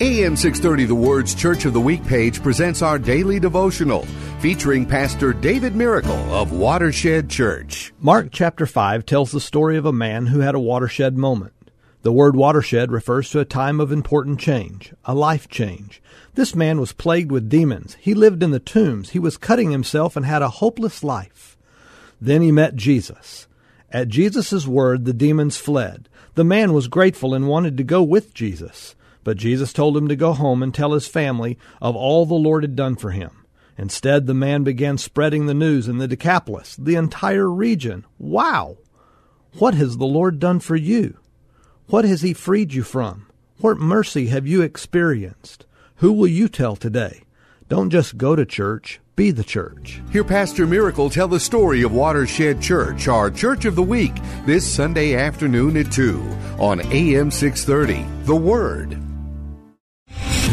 AM 630 The Word's Church of the Week page presents our daily devotional featuring Pastor David Miracle of Watershed Church. Mark chapter 5 tells the story of a man who had a watershed moment. The word watershed refers to a time of important change, a life change. This man was plagued with demons. He lived in the tombs. He was cutting himself and had a hopeless life. Then he met Jesus. At Jesus' word, the demons fled. The man was grateful and wanted to go with Jesus. But Jesus told him to go home and tell his family of all the Lord had done for him. Instead, the man began spreading the news in the Decapolis, the entire region. Wow! What has the Lord done for you? What has he freed you from? What mercy have you experienced? Who will you tell today? Don't just go to church, be the church. Hear Pastor Miracle tell the story of Watershed Church, our Church of the Week, this Sunday afternoon at 2 on AM 630. The Word.